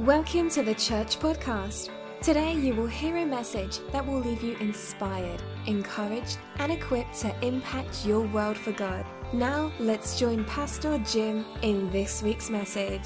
Welcome to the Church Podcast. Today you will hear a message that will leave you inspired, encouraged, and equipped to impact your world for God. Now let's join Pastor Jim in this week's message.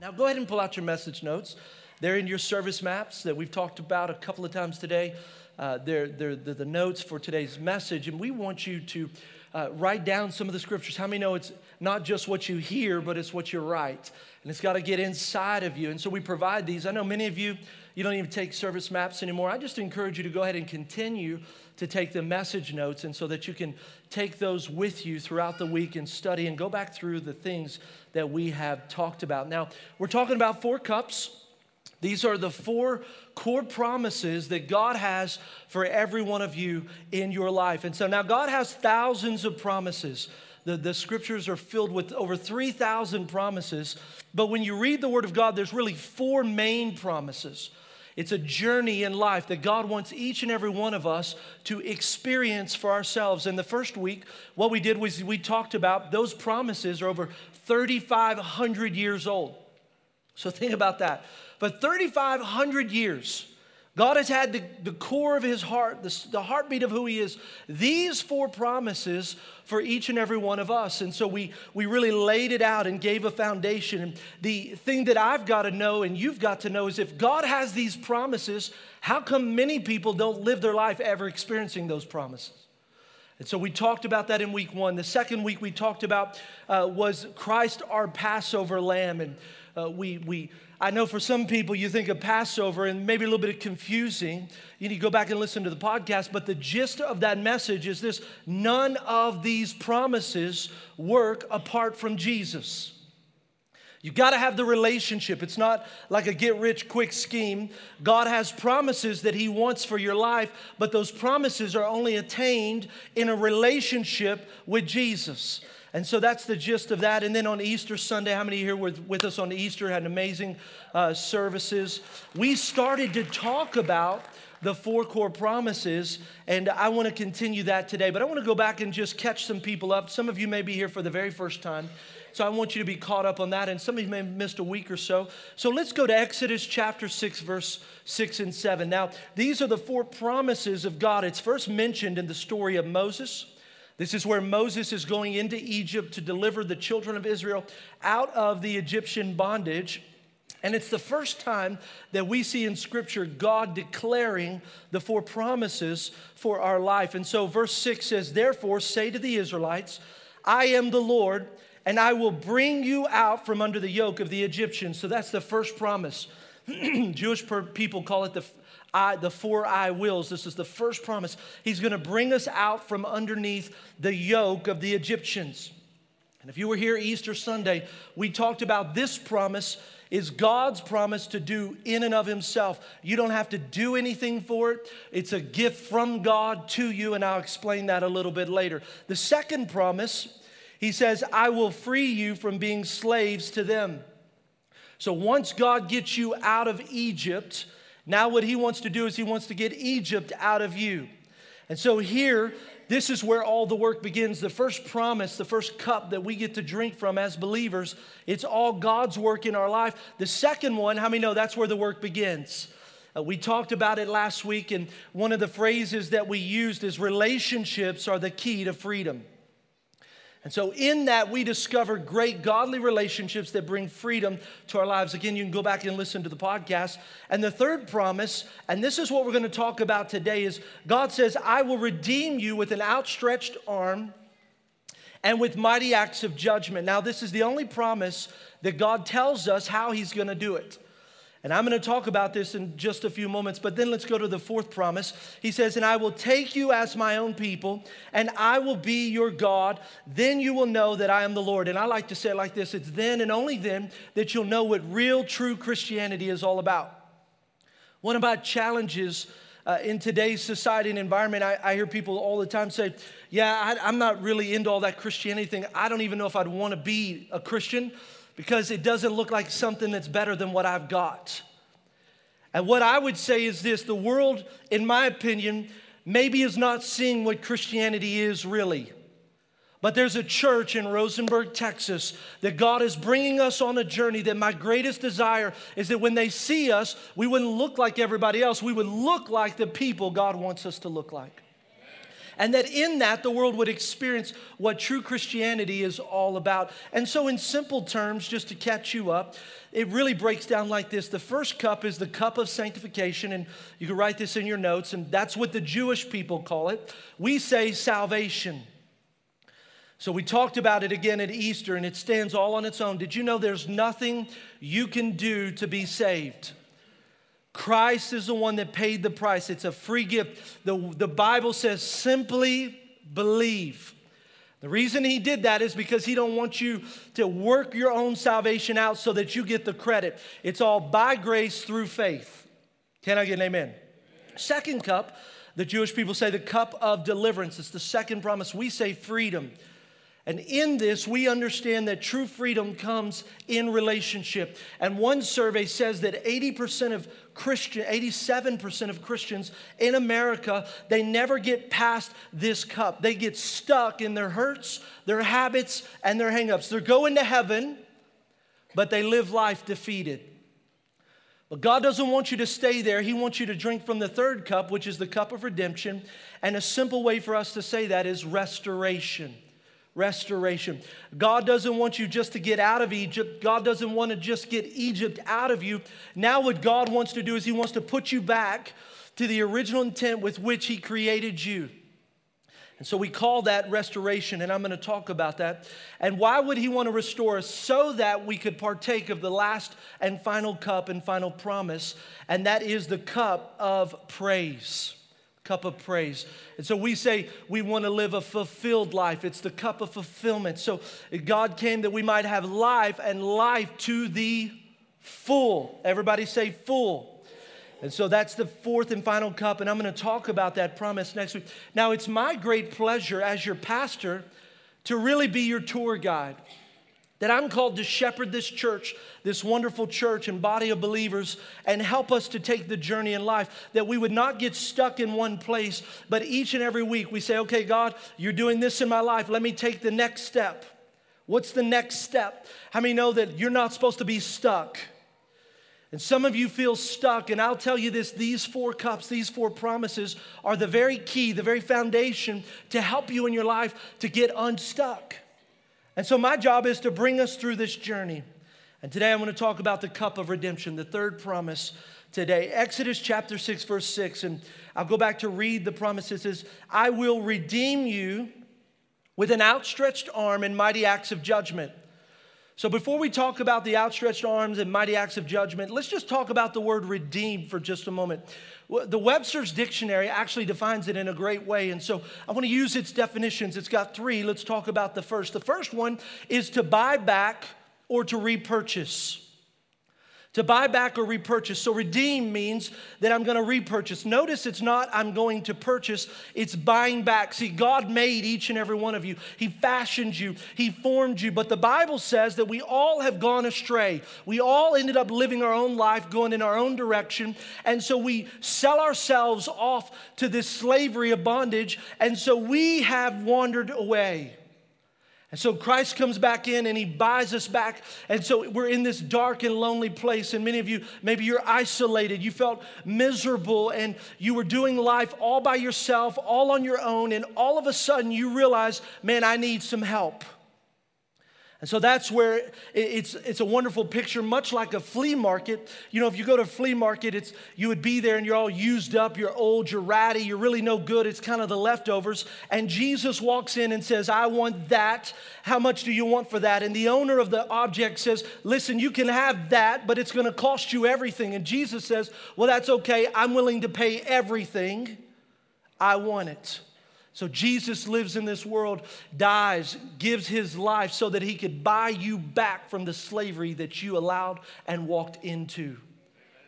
Now go ahead and pull out your message notes. They're in your service maps that we've talked about a couple of times today. Uh, they're, they're, they're the notes for today's message, and we want you to uh, write down some of the scriptures. How many know it's not just what you hear, but it's what you write? And it's got to get inside of you. And so we provide these. I know many of you, you don't even take service maps anymore. I just encourage you to go ahead and continue to take the message notes and so that you can take those with you throughout the week and study and go back through the things that we have talked about. Now, we're talking about four cups. These are the four core promises that God has for every one of you in your life. And so now God has thousands of promises. The, the scriptures are filled with over 3,000 promises. But when you read the Word of God, there's really four main promises. It's a journey in life that God wants each and every one of us to experience for ourselves. In the first week, what we did was we talked about those promises are over 3,500 years old. So think about that. But 3,500 years, God has had the, the core of his heart, the, the heartbeat of who he is, these four promises for each and every one of us. And so we, we really laid it out and gave a foundation. And the thing that I've got to know and you've got to know is if God has these promises, how come many people don't live their life ever experiencing those promises? And so we talked about that in week one. The second week we talked about uh, was Christ our Passover lamb. And uh, we, we I know for some people you think of Passover and maybe a little bit of confusing. You need to go back and listen to the podcast, but the gist of that message is this none of these promises work apart from Jesus. You got to have the relationship. It's not like a get rich quick scheme. God has promises that He wants for your life, but those promises are only attained in a relationship with Jesus. And so that's the gist of that. And then on Easter Sunday, how many here were with us on Easter had amazing uh, services? We started to talk about the four core promises, and I want to continue that today. But I want to go back and just catch some people up. Some of you may be here for the very first time. So I want you to be caught up on that. And some of you may have missed a week or so. So let's go to Exodus chapter 6, verse 6 and 7. Now, these are the four promises of God. It's first mentioned in the story of Moses. This is where Moses is going into Egypt to deliver the children of Israel out of the Egyptian bondage. And it's the first time that we see in Scripture God declaring the four promises for our life. And so, verse 6 says, Therefore, say to the Israelites, I am the Lord, and I will bring you out from under the yoke of the Egyptians. So, that's the first promise. Jewish people call it the I, the four I wills. This is the first promise. He's going to bring us out from underneath the yoke of the Egyptians. And if you were here Easter Sunday, we talked about this promise is God's promise to do in and of Himself. You don't have to do anything for it, it's a gift from God to you, and I'll explain that a little bit later. The second promise, He says, I will free you from being slaves to them. So once God gets you out of Egypt, now, what he wants to do is he wants to get Egypt out of you. And so, here, this is where all the work begins. The first promise, the first cup that we get to drink from as believers, it's all God's work in our life. The second one, how many know that's where the work begins? Uh, we talked about it last week, and one of the phrases that we used is relationships are the key to freedom. And so, in that, we discover great godly relationships that bring freedom to our lives. Again, you can go back and listen to the podcast. And the third promise, and this is what we're going to talk about today, is God says, I will redeem you with an outstretched arm and with mighty acts of judgment. Now, this is the only promise that God tells us how He's going to do it. And I'm going to talk about this in just a few moments, but then let's go to the fourth promise. He says, And I will take you as my own people, and I will be your God. Then you will know that I am the Lord. And I like to say it like this it's then and only then that you'll know what real, true Christianity is all about. One of my challenges uh, in today's society and environment, I, I, hear people all the time say, Yeah, I, I'm not really into all that Christianity thing. I don't even know if I'd want to be a Christian because it doesn't look like something that's better than what I've got. And what I would say is this the world, in my opinion, maybe is not seeing what Christianity is really. But there's a church in Rosenberg, Texas, that God is bringing us on a journey that my greatest desire is that when they see us, we wouldn't look like everybody else. We would look like the people God wants us to look like. And that in that, the world would experience what true Christianity is all about. And so, in simple terms, just to catch you up, it really breaks down like this. The first cup is the cup of sanctification, and you can write this in your notes, and that's what the Jewish people call it. We say salvation. So we talked about it again at Easter, and it stands all on its own. Did you know there's nothing you can do to be saved? Christ is the one that paid the price. It's a free gift. The, the Bible says simply believe. The reason he did that is because he don't want you to work your own salvation out so that you get the credit. It's all by grace through faith. Can I get an amen? Second cup, the Jewish people say the cup of deliverance. It's the second promise. We say freedom. And in this, we understand that true freedom comes in relationship. And one survey says that 80% of Christian, 87% of Christians in America, they never get past this cup. They get stuck in their hurts, their habits, and their hangups. They're going to heaven, but they live life defeated. But God doesn't want you to stay there. He wants you to drink from the third cup, which is the cup of redemption. And a simple way for us to say that is restoration restoration. God doesn't want you just to get out of Egypt. God doesn't want to just get Egypt out of you. Now, what God wants to do is He wants to put you back to the original intent with which He created you. And so we call that restoration, and I'm going to talk about that. And why would He want to restore us? So that we could partake of the last and final cup and final promise, and that is the cup of praise cup of praise. And so we say we want to live a fulfilled life. It's the cup of fulfillment. So God came that we might have life and life to the full. Everybody say full. And so that's the fourth and final cup, and I'm going to talk about that promise next week. Now, it's my great pleasure as your pastor to really be your tour guide that I'm called to shepherd this church, this wonderful church and body of believers, and help us to take the journey in life. That we would not get stuck in one place, but each and every week we say, okay, God, you're doing this in my life. Let me take the next step. What's the next step? How many know that you're not supposed to be stuck? And some of you feel stuck, and I'll tell you this these four cups, these four promises are the very key, the very foundation to help you in your life to get unstuck. And so, my job is to bring us through this journey. And today I want to talk about the cup of redemption, the third promise today. Exodus chapter 6, verse 6. And I'll go back to read the promise. It says, I will redeem you with an outstretched arm and mighty acts of judgment. So, before we talk about the outstretched arms and mighty acts of judgment, let's just talk about the word redeemed for just a moment. The Webster's dictionary actually defines it in a great way. And so I want to use its definitions. It's got three. Let's talk about the first. The first one is to buy back or to repurchase to buy back or repurchase. So, redeem means that I'm going to repurchase. Notice it's not I'm going to purchase, it's buying back. See, God made each and every one of you, He fashioned you, He formed you. But the Bible says that we all have gone astray. We all ended up living our own life, going in our own direction. And so we sell ourselves off to this slavery of bondage. And so we have wandered away. And so Christ comes back in and he buys us back. And so we're in this dark and lonely place. And many of you, maybe you're isolated. You felt miserable and you were doing life all by yourself, all on your own. And all of a sudden you realize, man, I need some help. And so that's where it's, it's a wonderful picture, much like a flea market. You know, if you go to a flea market, it's, you would be there and you're all used up, you're old, you're ratty, you're really no good. It's kind of the leftovers. And Jesus walks in and says, I want that. How much do you want for that? And the owner of the object says, Listen, you can have that, but it's going to cost you everything. And Jesus says, Well, that's okay. I'm willing to pay everything. I want it. So Jesus lives in this world, dies, gives his life so that he could buy you back from the slavery that you allowed and walked into.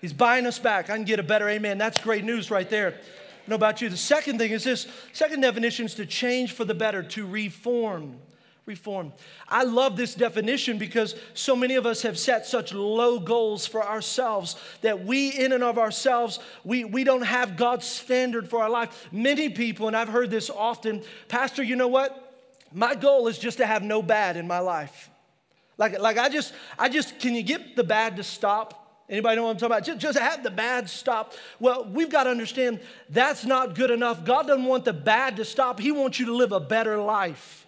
He's buying us back. I can get a better amen. That's great news right there. Know about you. The second thing is this second definition is to change for the better, to reform reform. I love this definition because so many of us have set such low goals for ourselves that we, in and of ourselves, we, we don't have God's standard for our life. Many people, and I've heard this often, Pastor, you know what? My goal is just to have no bad in my life. Like, like I just, I just, can you get the bad to stop? Anybody know what I'm talking about? Just, just have the bad stop. Well, we've got to understand that's not good enough. God doesn't want the bad to stop. He wants you to live a better life.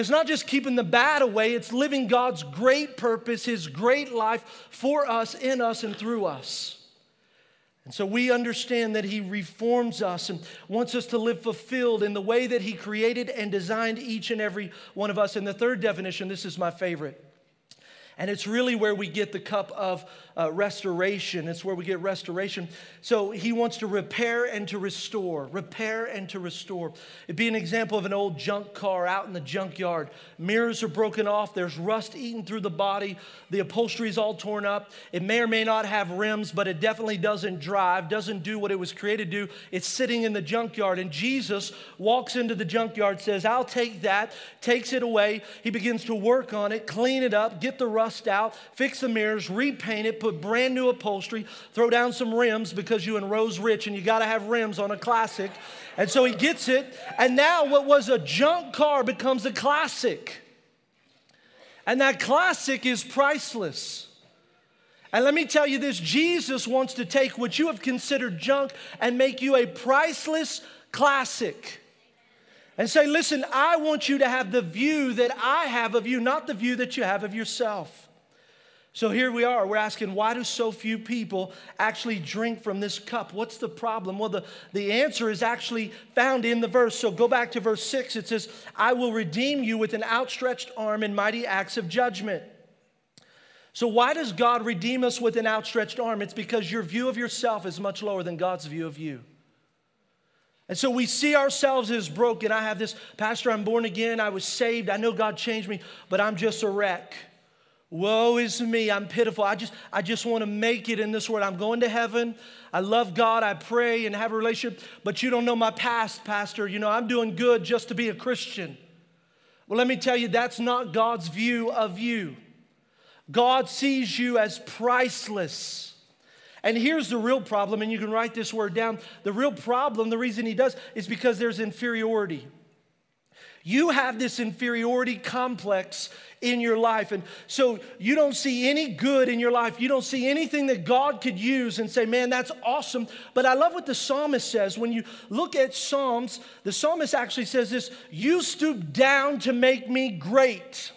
It's not just keeping the bad away, it's living God's great purpose, His great life for us, in us, and through us. And so we understand that He reforms us and wants us to live fulfilled in the way that He created and designed each and every one of us. And the third definition, this is my favorite. And it's really where we get the cup of uh, restoration. It's where we get restoration. So he wants to repair and to restore, repair and to restore. It'd be an example of an old junk car out in the junkyard. Mirrors are broken off, there's rust eaten through the body, the upholstery is all torn up. It may or may not have rims, but it definitely doesn't drive, doesn't do what it was created to do. It's sitting in the junkyard. And Jesus walks into the junkyard, says, I'll take that, takes it away. He begins to work on it, clean it up, get the rust out, fix the mirrors, repaint it, put brand new upholstery, throw down some rims because you and Rose Rich and you got to have rims on a classic. And so he gets it. And now what was a junk car becomes a classic. And that classic is priceless. And let me tell you this Jesus wants to take what you have considered junk and make you a priceless classic. And say, listen, I want you to have the view that I have of you, not the view that you have of yourself. So here we are. We're asking, why do so few people actually drink from this cup? What's the problem? Well, the, the answer is actually found in the verse. So go back to verse 6. It says, I will redeem you with an outstretched arm and mighty acts of judgment. So, why does God redeem us with an outstretched arm? It's because your view of yourself is much lower than God's view of you. And so we see ourselves as broken. I have this, Pastor, I'm born again. I was saved. I know God changed me, but I'm just a wreck. Woe is me, I'm pitiful. I just, I just want to make it in this world. I'm going to heaven. I love God. I pray and have a relationship, but you don't know my past, Pastor. You know, I'm doing good just to be a Christian. Well, let me tell you, that's not God's view of you. God sees you as priceless. And here's the real problem, and you can write this word down. The real problem, the reason he does, is because there's inferiority. You have this inferiority complex in your life. And so you don't see any good in your life. You don't see anything that God could use and say, man, that's awesome. But I love what the psalmist says. When you look at Psalms, the psalmist actually says this You stoop down to make me great.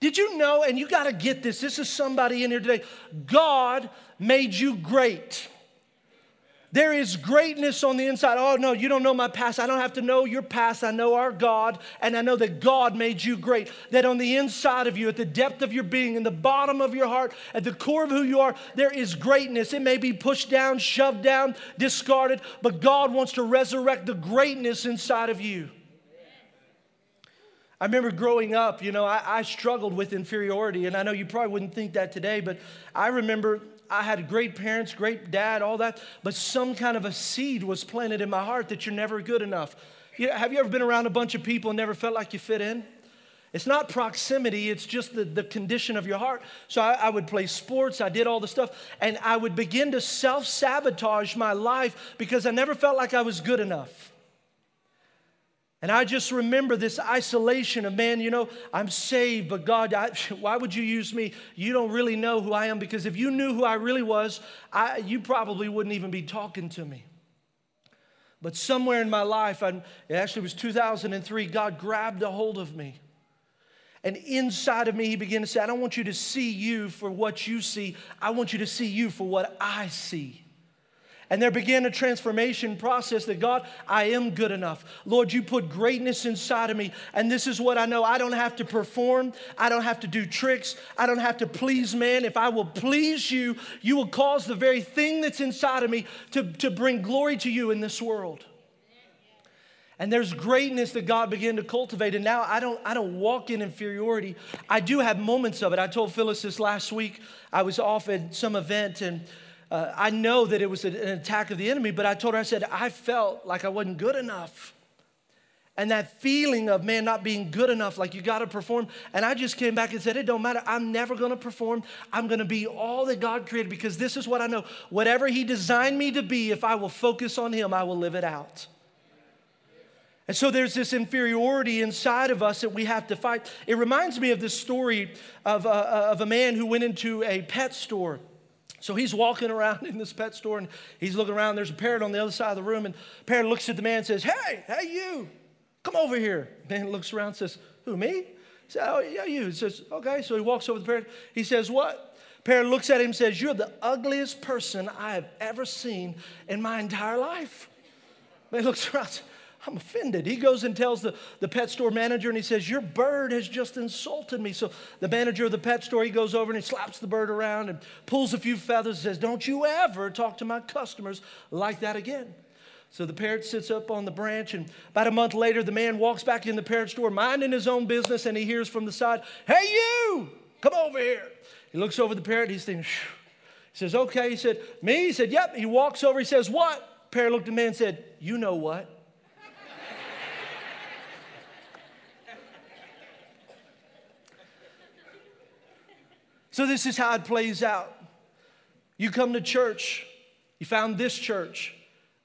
Did you know, and you got to get this, this is somebody in here today, God made you great. There is greatness on the inside. Oh, no, you don't know my past. I don't have to know your past. I know our God, and I know that God made you great. That on the inside of you, at the depth of your being, in the bottom of your heart, at the core of who you are, there is greatness. It may be pushed down, shoved down, discarded, but God wants to resurrect the greatness inside of you. I remember growing up, you know, I, I, struggled with inferiority, and I know you probably wouldn't think that today, but I remember I had great parents, great dad, all that, but some kind of a seed was planted in my heart that you're never good enough. You, have you ever been around a bunch of people and never felt like you fit in? It's not proximity, it's just the, the condition of your heart. So I, I would play sports, I did all the stuff, and I would begin to self sabotage my life because I never felt like I was good enough. And I just remember this isolation of, man, you know, I'm saved, but God, I, why would you use me? You don't really know who I am because if you knew who I really was, I, you probably wouldn't even be talking to me. But somewhere in my life, I, it actually was 2003, God grabbed a hold of me. And inside of me, He began to say, I don't want you to see you for what you see, I want you to see you for what I see. And there began a transformation process that God, I am good enough. Lord, you put greatness inside of me. And this is what I know I don't have to perform, I don't have to do tricks, I don't have to please man. If I will please you, you will cause the very thing that's inside of me to, to bring glory to you in this world. And there's greatness that God began to cultivate. And now I don't, I don't walk in inferiority. I do have moments of it. I told Phyllis this last week. I was off at some event and uh, I know that it was an attack of the enemy, but I told her, I said, I felt like I wasn't good enough. And that feeling of, man, not being good enough, like you got to perform. And I just came back and said, it don't matter. I'm never to perform. I'm to be all that God created because this is what I know. Whatever He designed me to be, if I will focus on Him, I will live it out. And so there's this inferiority inside of us that we have to fight. It reminds me of this story of, uh, uh, of a man who went into a pet store. So he's walking around in this pet store and he's looking around. There's a parrot on the other side of the room, and parrot looks at the man and says, Hey, hey, you, come over here. Man looks around and says, Who, me? He says, Oh, yeah, you. He says, Okay. So he walks over to the parrot. He says, What? Parrot looks at him and says, You're the ugliest person I have ever seen in my entire life. Man looks around. I'm offended. He goes and tells the, the pet store manager and he says, Your bird has just insulted me. So the manager of the pet store, he goes over and he slaps the bird around and pulls a few feathers and says, Don't you ever talk to my customers like that again. So the parrot sits up on the branch, and about a month later, the man walks back in the parrot store, minding his own business, and he hears from the side, Hey, you, come over here. He looks over the parrot, he's thinking. He says, Okay. He said, Me? He said, Yep. He walks over, he says, What? Parrot looked at the man and said, You know what? So, this is how it plays out. You come to church, you found this church,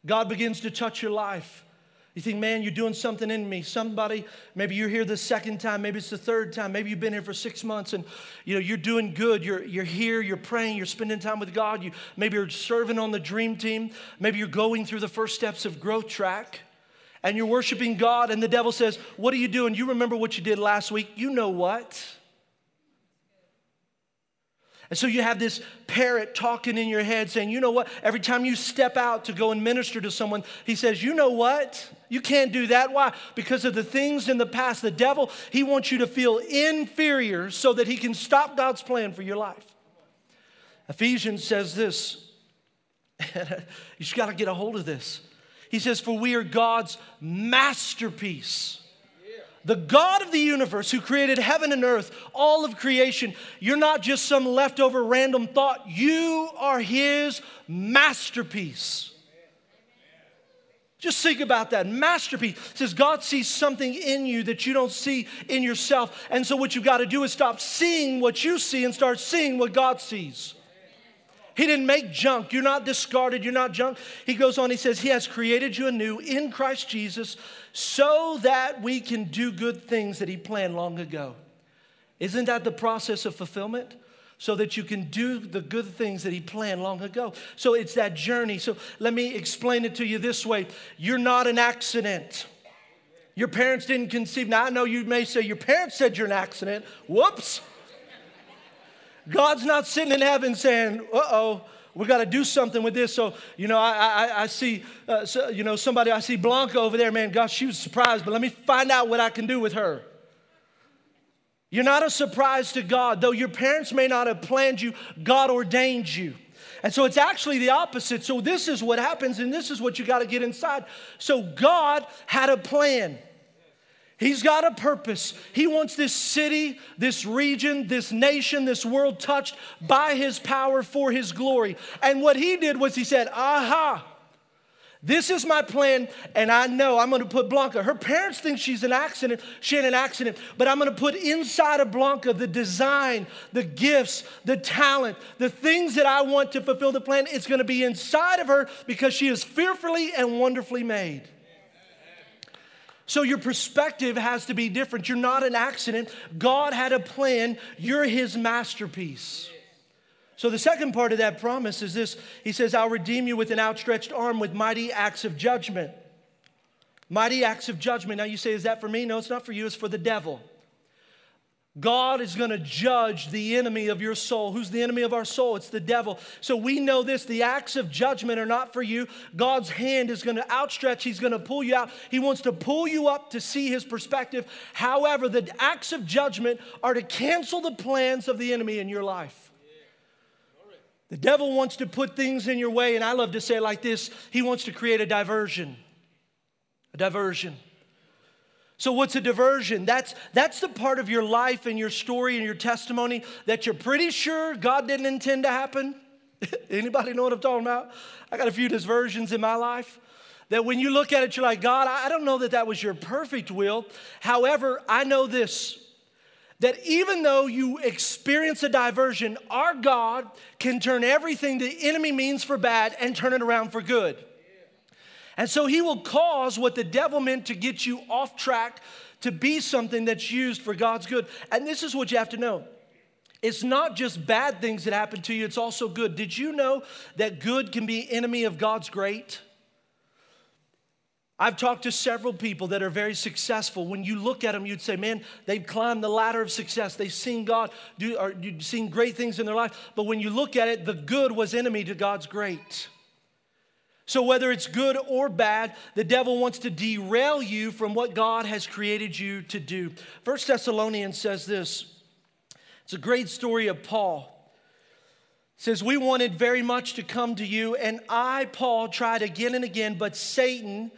God begins to touch your life. You think, man, you're doing something in me. Somebody, maybe you're here the second time, maybe it's the third time, maybe you've been here for six months and you know you're doing good. You're, you're here, you're praying, you're spending time with God. You maybe you're serving on the dream team, maybe you're going through the first steps of growth track and you're worshiping God, and the devil says, What are you doing? You remember what you did last week? You know what? And so you have this parrot talking in your head saying, you know what? Every time you step out to go and minister to someone, he says, you know what? You can't do that. Why? Because of the things in the past. The devil, he wants you to feel inferior so that he can stop God's plan for your life. Ephesians says this. you just got to get a hold of this. He says, For we are God's masterpiece the God of the universe who created heaven and earth, all of creation, you're not just some leftover random thought. You are His masterpiece. Just think about that. Masterpiece it says God sees something in you that you don't see in yourself. And so, what you've got to do is stop seeing what you see and start seeing what God sees. He didn't make junk. You're not discarded. You're not junk. He goes on, he says, He has created you anew in Christ Jesus so that we can do good things that He planned long ago. Isn't that the process of fulfillment? So that you can do the good things that He planned long ago. So it's that journey. So let me explain it to you this way you're not an accident. Your parents didn't conceive. Now, I know you may say, Your parents said you're an accident. Whoops. God's not sitting in heaven saying, uh oh, we got to do something with this. So, you know, I, I, I see, uh, so, you know, somebody, I see Blanca over there, man, gosh, she was surprised, but let me find out what I can do with her. You're not a surprise to God. Though your parents may not have planned you, God ordained you. And so it's actually the opposite. So this is what happens, and this is what you got to get inside. So God had a plan. He's got a purpose. He wants this city, this region, this nation, this world touched by His power for His glory. And what He did was He said, Aha, this is my plan, and I know I'm gonna put Blanca. Her parents think she's an accident. She had an accident, but I'm gonna put inside of Blanca the design, the gifts, the talent, the things that I want to fulfill the plan. It's gonna be inside of her because she is fearfully and wonderfully made. So your perspective has to be different. You're not an accident. God had a plan. You're his masterpiece. So the second part of that promise is this He says, I'll redeem you with an outstretched arm with mighty acts of judgment. Mighty acts of judgment. Now you say, Is that for me? No, it's not for you, it's for the devil. God is going to judge the enemy of your soul. Who's the enemy of our soul? It's the devil. So we know this the acts of judgment are not for you. God's hand is going to outstretch, He's going to pull you out. He wants to pull you up to see His perspective. However, the acts of judgment are to cancel the plans of the enemy in your life. The devil wants to put things in your way, and I love to say like this He wants to create a diversion. A diversion. So, what's a diversion? That's, that's the part of your life and your story and your testimony that you're pretty sure God didn't intend to happen. Anybody know what I'm talking about? I got a few diversions in my life that when you look at it, you're like, God, I don't know that that was your perfect will. However, I know this that even though you experience a diversion, our God can turn everything the enemy means for bad and turn it around for good. And so he will cause what the devil meant to get you off track to be something that's used for God's good. And this is what you have to know. It's not just bad things that happen to you, it's also good. Did you know that good can be enemy of God's great? I've talked to several people that are very successful. When you look at them, you'd say, man, they've climbed the ladder of success. They've seen God do, or you've seen great things in their life. But when you look at it, the good was enemy to God's great. So, whether it's good or bad, the devil wants to derail you from what God has created you to do. First Thessalonians says this it's a great story of Paul. It says, We wanted very much to come to you, and I, Paul, tried again and again, but Satan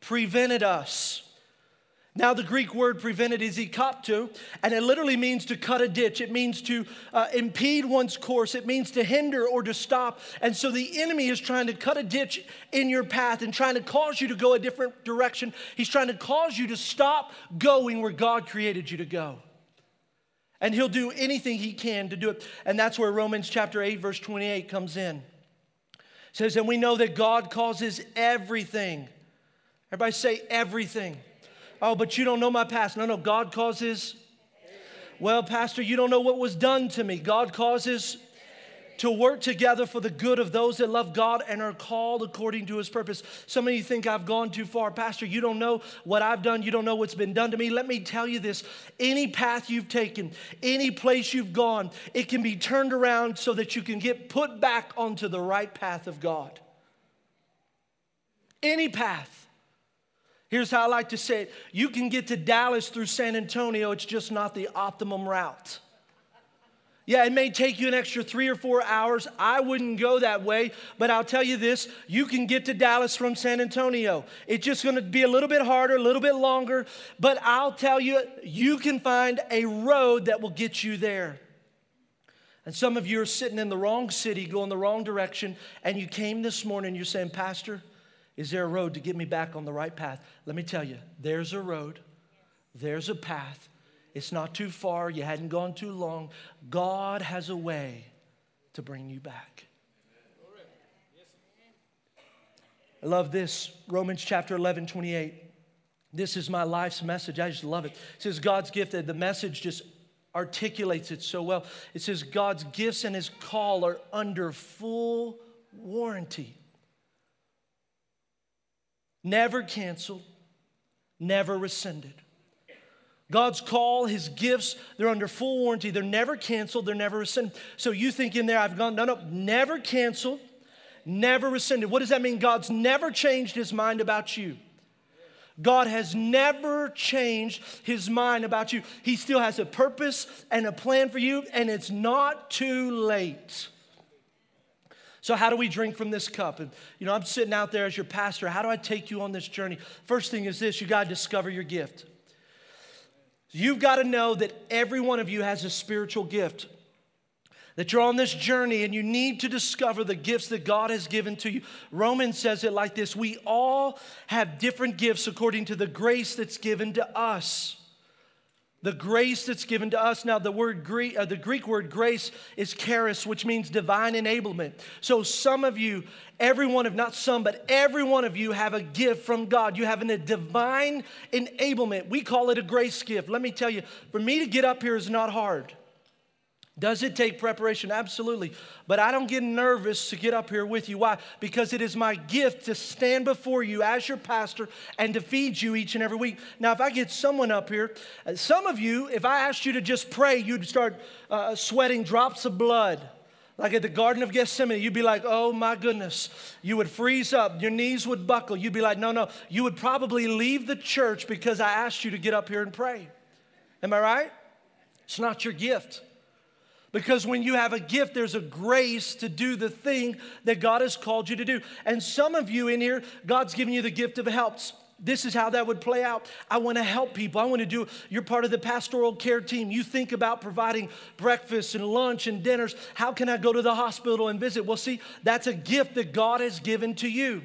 prevented us. Now, the Greek word prevented is ikopto, and it literally means to cut a ditch. It means to uh, impede one's course. It means to hinder or to stop. And so the enemy is trying to cut a ditch in your path and trying to cause you to go a different direction. He's trying to cause you to stop going where God created you to go. And he'll do anything he can to do it. And that's where Romans chapter 8, verse 28 comes in. It says, And we know that God causes everything Everybody say everything. Oh, but you don't know my past. No, no, God causes. Well, Pastor, you don't know what was done to me. God causes to work together for the good of those that love God and are called according to his purpose. Some of you think I've gone too far. Pastor, you don't know what I've done. You don't know what's been done to me. Let me tell you this any path you've taken, any place you've gone, it can be turned around so that you can get put back onto the right path of God. Any path. Here's how I like to say it you can get to Dallas through San Antonio, it's just not the optimum route. Yeah, it may take you an extra three or four hours. I wouldn't go that way, but I'll tell you this you can get to Dallas from San Antonio. It's just gonna be a little bit harder, a little bit longer, but I'll tell you, you can find a road that will get you there. And some of you are sitting in the wrong city, going the wrong direction, and you came this morning, you're saying, Pastor, is there a road to get me back on the right path? Let me tell you, there's a road, there's a path. It's not too far, you hadn't gone too long. God has a way to bring you back. I love this. Romans chapter 11, 28. This is my life's message. I just love it. It says, God's gift, the message just articulates it so well. It says, God's gifts and his call are under full warranty. Never canceled, never rescinded. God's call, His gifts, they're under full warranty. They're never canceled, they're never rescinded. So you think in there, I've gone, no, no, never canceled, never rescinded. What does that mean? God's never changed His mind about you. God has never changed his mind about you. He still has a purpose and a plan for you, and it's not too late. So, how do we drink from this cup? And, you know, I'm sitting out there as your pastor. How do I take you on this journey? First thing is this you got to discover your gift. You've got to know that every one of you has a spiritual gift. That you're on this journey and you need to discover the gifts that God has given to you. Romans says it like this We all have different gifts according to the grace that's given to us the grace that's given to us. Now, the word Greek, uh, the Greek word grace is charis, which means divine enablement. So, some of you, every one of, not some, but every one of you have a gift from God. You have a divine enablement. We call it a grace gift. Let me tell you, for me to get up here is not hard. Does it take preparation? Absolutely. But I don't get nervous to get up here with you. Why? Because it is my gift to stand before you as your pastor and to feed you each and every week. Now, if I get someone up here, uh, some of you, if I asked you to just pray, you'd start uh, sweating drops of blood. Like at the Garden of Gethsemane, you'd be like, oh my goodness. You would freeze up, your knees would buckle. You'd be like, no, no. You would probably leave the church because I asked you to get up here and pray. Am I right? It's not your gift. Because when you have a gift, there's a grace to do the thing that God has called you to do. And some of you in here, God's given you the gift of helps. This is how that would play out. I want to help people. I want to do, you're part of the pastoral care team. You think about providing breakfast and lunch and dinners. How can I go to the hospital and visit? Well, see, that's a gift that God has given to you.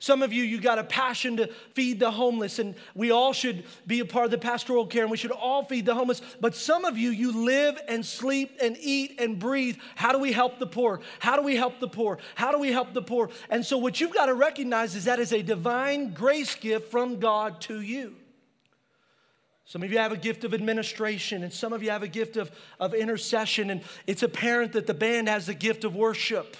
Some of you, you got a passion to feed the homeless, and we all should be a part of the pastoral care, and we should all feed the homeless. But some of you, you live and sleep and eat and breathe. How do we help the poor? How do we help the poor? How do we help the poor? And so, what you've got to recognize is that is a divine grace gift from God to you. Some of you have a gift of administration, and some of you have a gift of, of intercession, and it's apparent that the band has the gift of worship.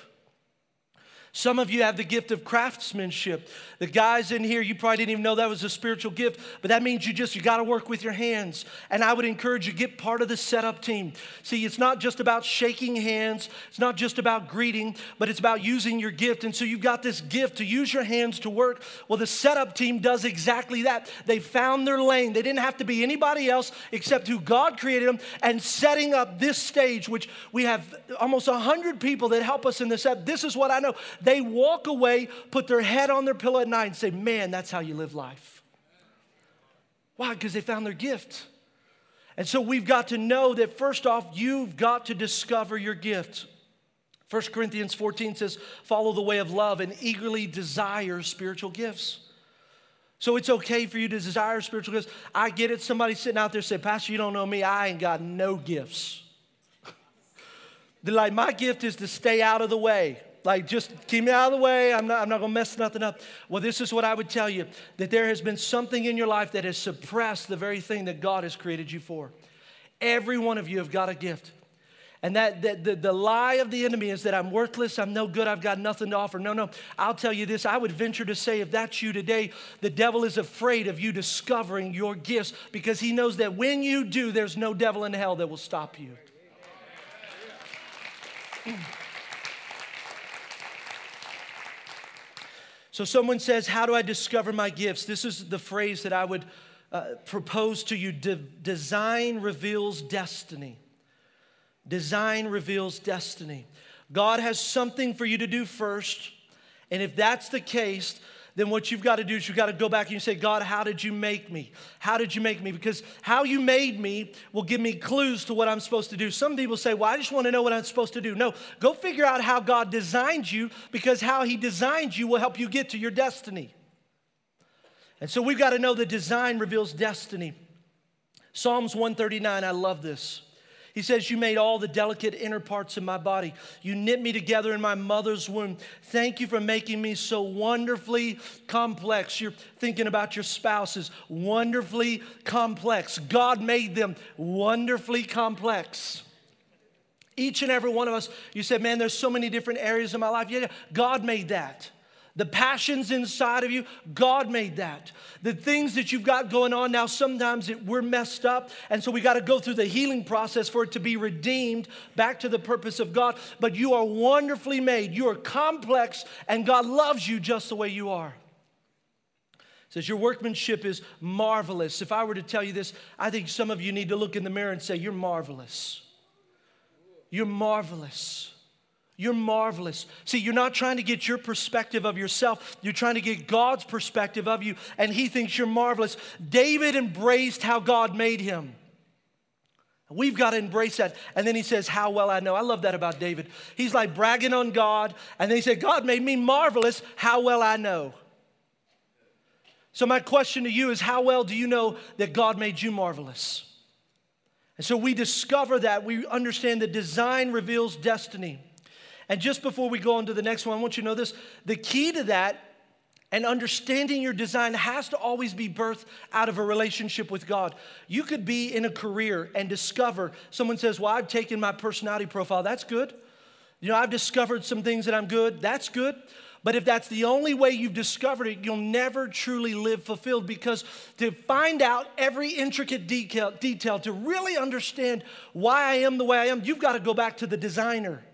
Some of you have the gift of craftsmanship. The guys in here, you probably didn't even know that was a spiritual gift, but that means you just, you got to work with your hands. And I would encourage you, get part of the setup team. See, it's not just about shaking hands, it's not just about greeting, but it's about using your gift. And so you've got this gift to use your hands to work. Well, the setup team does exactly that. They found their lane. They didn't have to be anybody else except who God created them and setting up this stage, which we have almost 100 people that help us in this. This is what I know they walk away, put their head on their pillow at night, and say, Man, that's how you live life. Why? Because they found their gift. And so we've got to know that first off, you've got to discover your gift. 1 Corinthians 14 says, Follow the way of love and eagerly desire spiritual gifts. So it's okay for you to desire spiritual gifts. I get it. Somebody sitting out there say, Pastor, you don't know me. I ain't got no gifts. Like, my gift is to stay out of the way. Like, just keep me out of the way. I'm not, I'm not going to mess nothing up. Well, this is what I would tell you that there has been something in your life that has suppressed the very thing that God has created you for. Every one of you have got a gift. And that, that the, the lie of the enemy is that I'm worthless, I'm no good, I've got nothing to offer. No, no. I'll tell you this I would venture to say, if that's you today, the devil is afraid of you discovering your gifts because he knows that when you do, there's no devil in hell that will stop you. So someone says, How do I discover my gifts? This is the phrase that I would uh, propose to you De- design reveals destiny. Design reveals destiny. God has something for you to do first. And if that's the case, then what you've got to do is you've got to go back and you say, God, how did you make me? How did you make me? Because how you made me will give me clues to what I'm supposed to do. Some people say, Well, I just want to know what I'm supposed to do. No, go figure out how God designed you because how He designed you will help you get to your destiny. And so we've got to know that design reveals destiny. Psalms 139, I love this. He says, You made all the delicate inner parts of my body. You knit me together in my mother's womb. Thank you for making me so wonderfully complex. You're thinking about your spouses, wonderfully complex. God made them wonderfully complex. Each and every one of us, you said, Man, there's so many different areas of my life. Yeah, God made that. The passions inside of you, God made that. The things that you've got going on now, sometimes it, we're messed up. And so we got to go through the healing process for it to be redeemed back to the purpose of God. But you are wonderfully made. You are complex, and God loves you just the way you are. It says, Your workmanship is marvelous. If I were to tell you this, I think some of you need to look in the mirror and say, You're marvelous. You're marvelous. You're marvelous. See, you're not trying to get your perspective of yourself. You're trying to get God's perspective of you, and He thinks you're marvelous. David embraced how God made him. We've got to embrace that. And then he says, How well I know. I love that about David. He's like bragging on God, and then he said, God made me marvelous. How well I know. So, my question to you is, How well do you know that God made you marvelous? And so we discover that. We understand that design reveals destiny. And just before we go on to the next one, I want you to know this the key to that and understanding your design has to always be birthed out of a relationship with God. You could be in a career and discover, someone says, Well, I've taken my personality profile. That's good. You know, I've discovered some things that I'm good. That's good. But if that's the only way you've discovered it, you'll never truly live fulfilled because to find out every intricate detail, detail to really understand why I am the way I am, you've got to go back to the designer.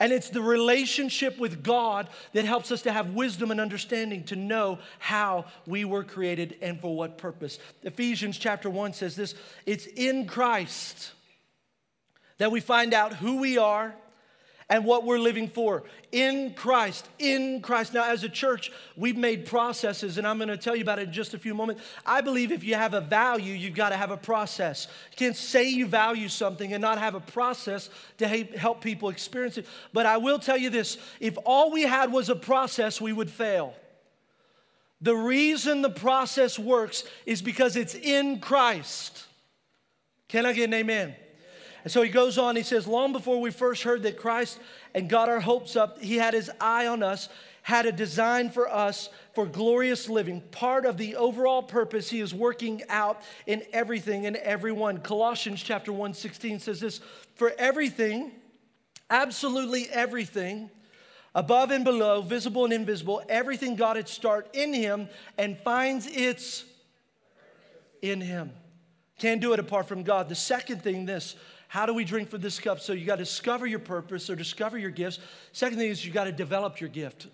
And it's the relationship with God that helps us to have wisdom and understanding to know how we were created and for what purpose. Ephesians chapter 1 says this it's in Christ that we find out who we are and what we're living for in Christ. In Christ. Now, as a church, we've made processes, and I'm to tell you about it in just a few moments. I believe if you have a value, you've got to have a process. You can't say you value something and not have a process to help people experience it. But I will tell you this if all we had was a process, we would fail. The reason the process works is because it's in Christ. Can I get an amen? And so he goes on, he says, Long before we first heard that Christ and got our hopes up, he had his eye on us, had a design for us for glorious living. Part of the overall purpose he is working out in everything and everyone. Colossians chapter 1 16 says this For everything, absolutely everything, above and below, visible and invisible, everything got its start in him and finds its in him. Can't do it apart from God. The second thing, this how do we drink from this cup? So you got to discover your purpose or discover your gifts. Second thing is you got to develop your gift.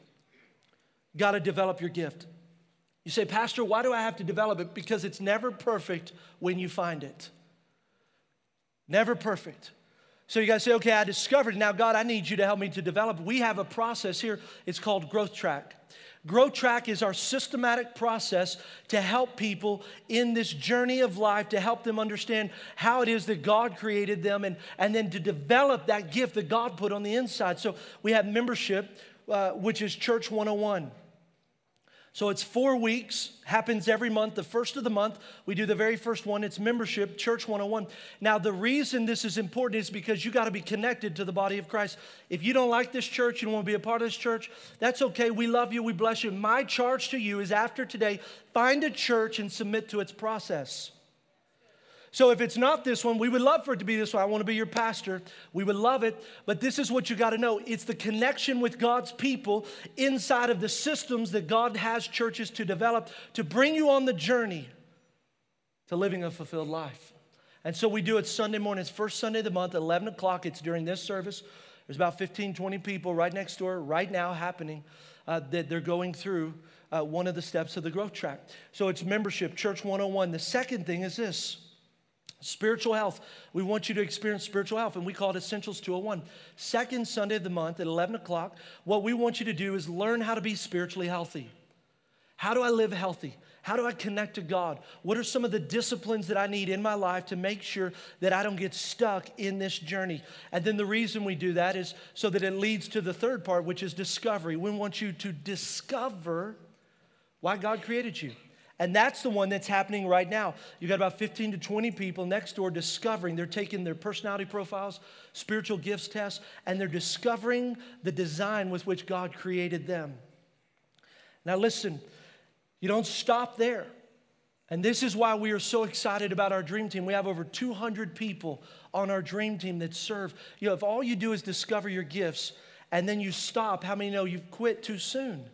Got to develop your gift. You say, Pastor, why do I have to develop it? Because it's never perfect when you find it. Never perfect. So you got to say, okay, I discovered. Now, God, I need you to help me to develop. We have a process here. It's called Growth Track. Growth Track is our systematic process to help people in this journey of life, to help them understand how it is that God created them, and, and then to develop that gift that God put on the inside. So we have membership, uh, which is Church 101. So it's four weeks, happens every month. The first of the month, we do the very first one. It's membership, Church 101. Now, the reason this is important is because you got to be connected to the body of Christ. If you don't like this church, you don't want to be a part of this church, that's okay. We love you, we bless you. My charge to you is after today, find a church and submit to its process. So if it's not this one, we would love for it to be this one. I want to be your pastor. We would love it. But this is what you got to know it's the connection with God's people inside of the systems that God has churches to develop to bring you on the journey to living a fulfilled life. And so we do it Sunday morning. It's first Sunday of the month, 11 o'clock. It's during this service. There's about 15, 20 people right next door, right now happening, uh, that they're going through uh, one of the steps of the growth track. So it's membership, Church 101. The second thing is this Spiritual health. We want you to experience spiritual health, and we call it Essentials 201. Second Sunday of the month at 11 o'clock, what we want you to do is learn how to be spiritually healthy. How do I live healthy? How do I connect to God? What are some of the disciplines that I need in my life to make sure that I don't get stuck in this journey? And then the reason we do that is so that it leads to the third part, which is discovery. We want you to discover why God created you. And that's the one that's happening right now. You've got about 15 to 20 people next door discovering, they're taking their personality profiles, spiritual gifts tests, and they're discovering the design with which God created them. Now, listen, you don't stop there. And this is why we are so excited about our dream team. We have over 200 people on our dream team that serve. You know, if all you do is discover your gifts and then you stop, how many know you've quit too soon?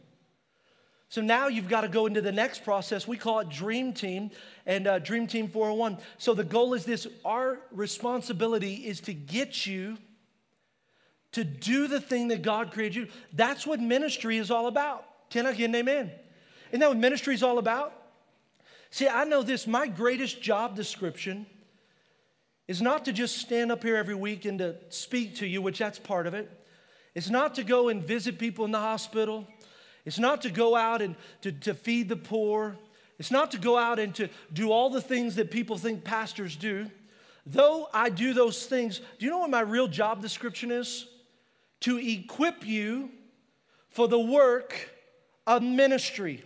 So now you've got to go into the next process. We call it Dream Team and uh, Dream Team 401. So the goal is this our responsibility is to get you to do the thing that God created you. That's what ministry is all about. Can I get an amen? Isn't that what ministry is all about? See, I know this my greatest job description is not to just stand up here every week and to speak to you, which that's part of it. It's not to go and visit people in the hospital. It's not to go out and to, to feed the poor. It's not to go out and to do all the things that people think pastors do. Though I do those things, do you know what my real job description is? To equip you for the work of ministry.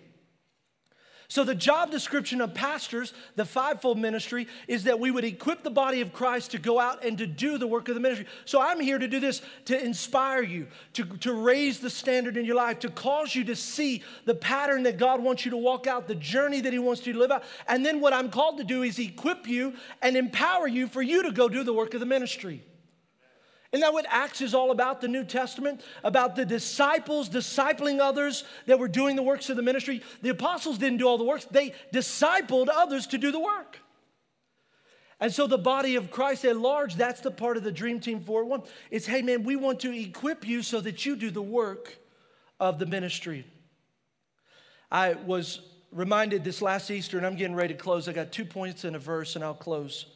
So, the job description of pastors, the fivefold ministry, is that we would equip the body of Christ to go out and to do the work of the ministry. So, I'm here to do this to inspire you, to, to raise the standard in your life, to cause you to see the pattern that God wants you to walk out, the journey that He wants you to live out. And then, what I'm called to do is equip you and empower you for you to go do the work of the ministry. Isn't that what Acts is all about, the New Testament? About the disciples discipling others that were doing the works of the ministry. The apostles didn't do all the works, they discipled others to do the work. And so the body of Christ at large, that's the part of the Dream Team 401. It's, hey man, we want to equip you so that you do the work of the ministry. I was reminded this last Easter, and I'm getting ready to close. I got two points in a verse, and I'll close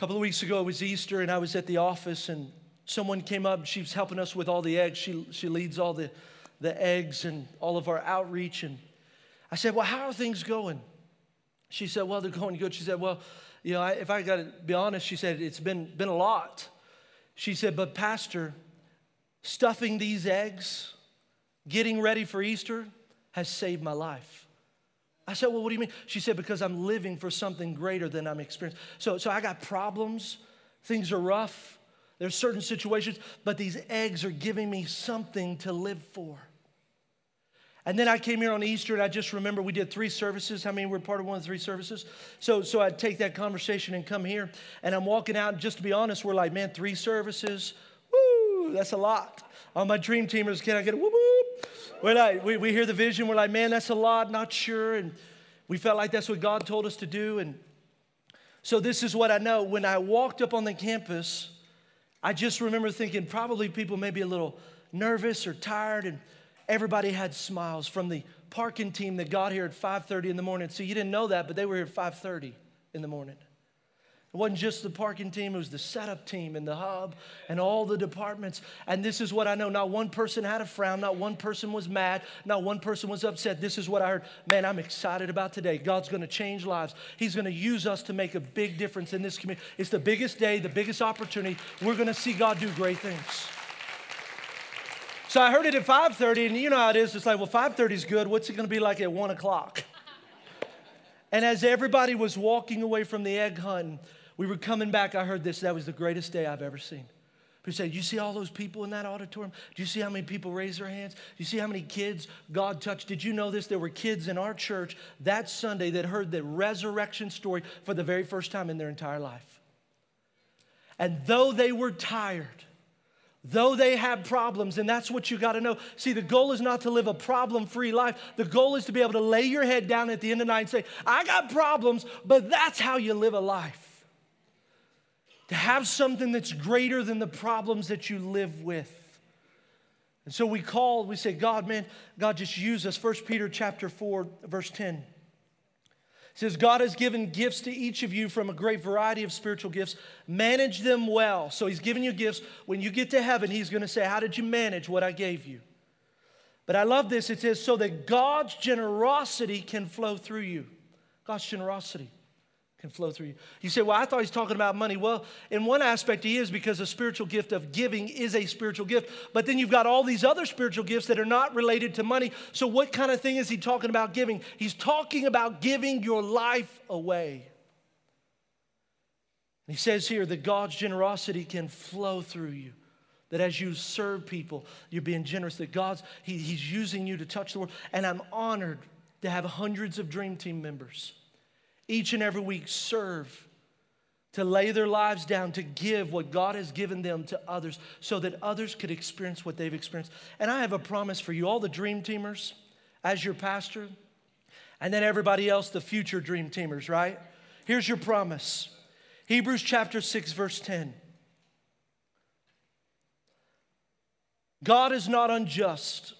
couple of weeks ago, it was Easter, and I was at the office, and someone came up. She was helping us with all the eggs. She, she leads all the, the eggs and all of our outreach. And I said, Well, how are things going? She said, Well, they're going good. She said, Well, you know, I, if I got to be honest, she said, It's been, been a lot. She said, But, Pastor, stuffing these eggs getting ready for Easter has saved my life. I said, Well, what do you mean? She said, Because I'm living for something greater than I'm experiencing. So, so I got problems, things are rough, there's certain situations, but these eggs are giving me something to live for. And then I came here on Easter and I just remember we did three services. How many were part of one of the three services? So, so I'd take that conversation and come here. And I'm walking out, and just to be honest, we're like, man, three services? Woo, that's a lot. All my dream teamers, can I get a whoop? We're like, we, we hear the vision, we're like, man, that's a lot, not sure. And we felt like that's what God told us to do. And so this is what I know. When I walked up on the campus, I just remember thinking probably people may be a little nervous or tired. And everybody had smiles from the parking team that got here at 5.30 in the morning. So you didn't know that, but they were here at 5.30 in the morning. It wasn't just the parking team, it was the setup team and the hub and all the departments. And this is what I know not one person had a frown, not one person was mad, not one person was upset. This is what I heard. Man, I'm excited about today. God's gonna change lives. He's gonna use us to make a big difference in this community. It's the biggest day, the biggest opportunity. We're gonna see God do great things. So I heard it at 5:30, and you know how it is. It's like, well, 5:30 is good. What's it going to be like at one o'clock? and as everybody was walking away from the egg hunt, we were coming back. I heard this. That was the greatest day I've ever seen. People said, you see all those people in that auditorium? Do you see how many people raise their hands? Do you see how many kids God touched? Did you know this? There were kids in our church that Sunday that heard the resurrection story for the very first time in their entire life. And though they were tired, though they had problems, and that's what you got to know. See, the goal is not to live a problem free life. The goal is to be able to lay your head down at the end of the night and say, I got problems, but that's how you live a life. To have something that's greater than the problems that you live with. And so we call, we say, God, man, God, just use us. 1 Peter chapter 4, verse 10 says, God has given gifts to each of you from a great variety of spiritual gifts. Manage them well. So He's given you gifts. When you get to heaven, He's going to say, How did you manage what I gave you? But I love this. It says, So that God's generosity can flow through you. God's generosity can flow through you. You say, Well, I thought he's talking about money. Well, in one aspect, he is because the spiritual gift of giving is a spiritual gift. But then you've got all these other spiritual gifts that are not related to money. So, what kind of thing is he talking about giving? He's talking about giving your life away. He says here that God's generosity can flow through you. That as you serve people, you're being generous, that God's, he, He's using you to touch the world. And I'm honored to have hundreds of Dream Team members each and every week serve, to lay their lives down, to give what God has given them to others so that others could experience what they've experienced. And I have a promise for you, all the dream teamers, as your pastor, and then everybody else, the future dream teamers, right? Here's your promise Hebrews chapter 6, verse 10. God is not unjust.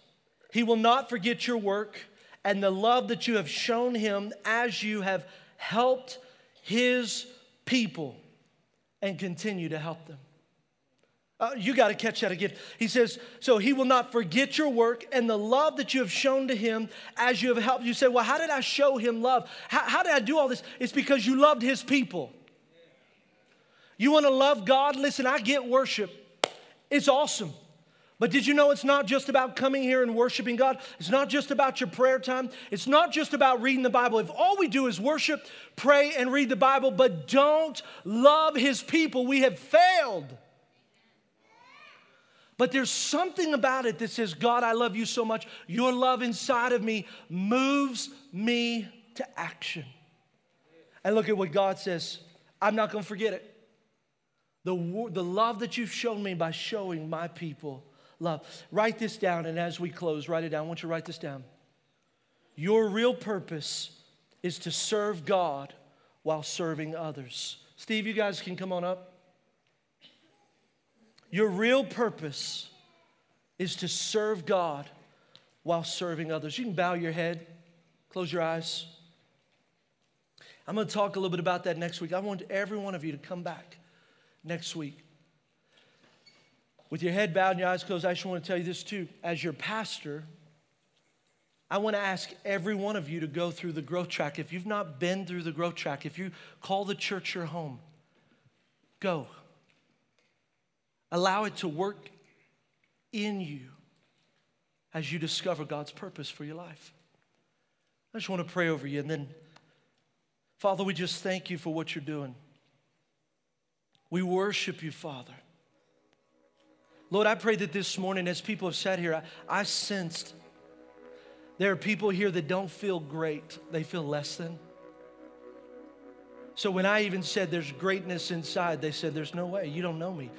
He will not forget your work and the love that you have shown him as you have helped his people and continue to help them. Uh, you got to catch that again. He says, So he will not forget your work and the love that you have shown to him as you have helped. You say, Well, how did I show him love? How, how did I do all this? It's because you loved his people. You want to love God? Listen, I get worship, it's awesome. But did you know it's not just about coming here and worshiping God? It's not just about your prayer time. It's not just about reading the Bible. If all we do is worship, pray, and read the Bible, but don't love His people, we have failed. But there's something about it that says, God, I love you so much. Your love inside of me moves me to action. And look at what God says I'm not going to forget it. The, the love that you've shown me by showing my people love. Write this down, and as we close, write it down. I want you to write this down. Your real purpose is to serve God while serving others. Steve, you guys can come on up. Your real purpose is to serve God while serving others. You can bow your head, close your eyes. I'm going to talk a little bit about that next week. I want every one of you to come back next week. With your head bowed and your eyes closed, I just want to tell you this too. As your pastor, I want to ask every one of you to go through the growth track. If you've not been through the growth track, if you call the church your home, go. Allow it to work in you. as you discover God's purpose for your life. I just want to pray over you. And then, Father, we just thank you for what you're doing. We worship you, Father. Lord, I pray that this morning, as people have sat here, I, I sensed there are people here that don't feel great, they feel less than. So when I even said there's greatness inside, they said, There's no way, you don't know me.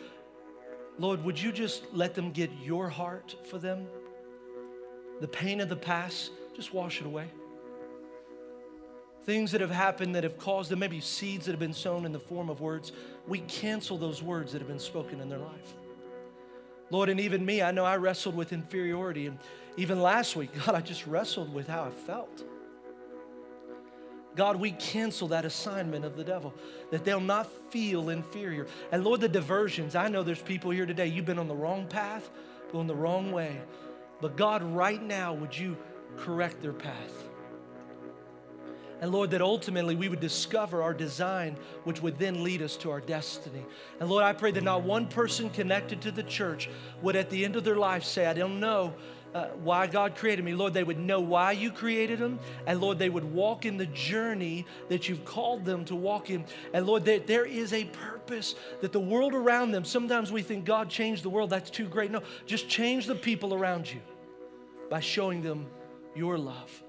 Lord, would you just let them get your heart for them? The pain of the past, just wash it away. Things that have happened that have caused them, maybe seeds that have been sown in the form of words, we cancel those words that have been spoken in their life. Lord, and even me, I know I wrestled with inferiority. And even last week, God, I just wrestled with how I felt. God, we cancel that assignment of the devil, that they'll not feel inferior. And Lord, the diversions, I know there's people here today, you've been on the wrong path, going the wrong way. But God, right now, would you correct their path? And Lord, that ultimately we would discover our design, which would then lead us to our destiny. And Lord, I pray that not one person connected to the church would at the end of their life say, I don't know uh, why God created me. Lord, they would know why you created them. And Lord, they would walk in the journey that you've called them to walk in. And Lord, that there is a purpose that the world around them, sometimes we think God changed the world, that's too great. No, just change the people around you by showing them your love.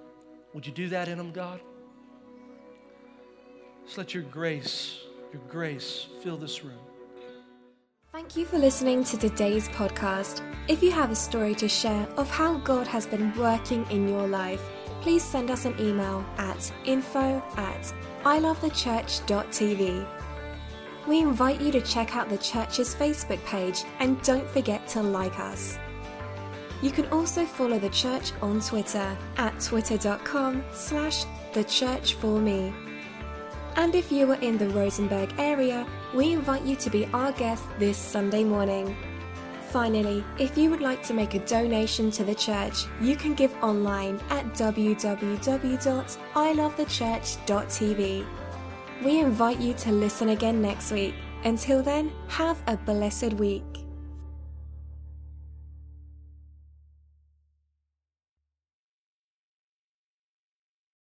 Would you do that in them, God? Just let your grace, your grace fill this room. Thank you for listening to today's podcast. If you have a story to share of how God has been working in your life, please send us an email at info at ilovethechurch.tv. We invite you to check out the church's Facebook page and don't forget to like us. You can also follow the church on Twitter at twitter.com slash thechurchforme. And if you are in the Rosenberg area, we invite you to be our guest this Sunday morning. Finally, if you would like to make a donation to the church, you can give online at www.ilovethechurch.tv. We invite you to listen again next week. Until then, have a blessed week.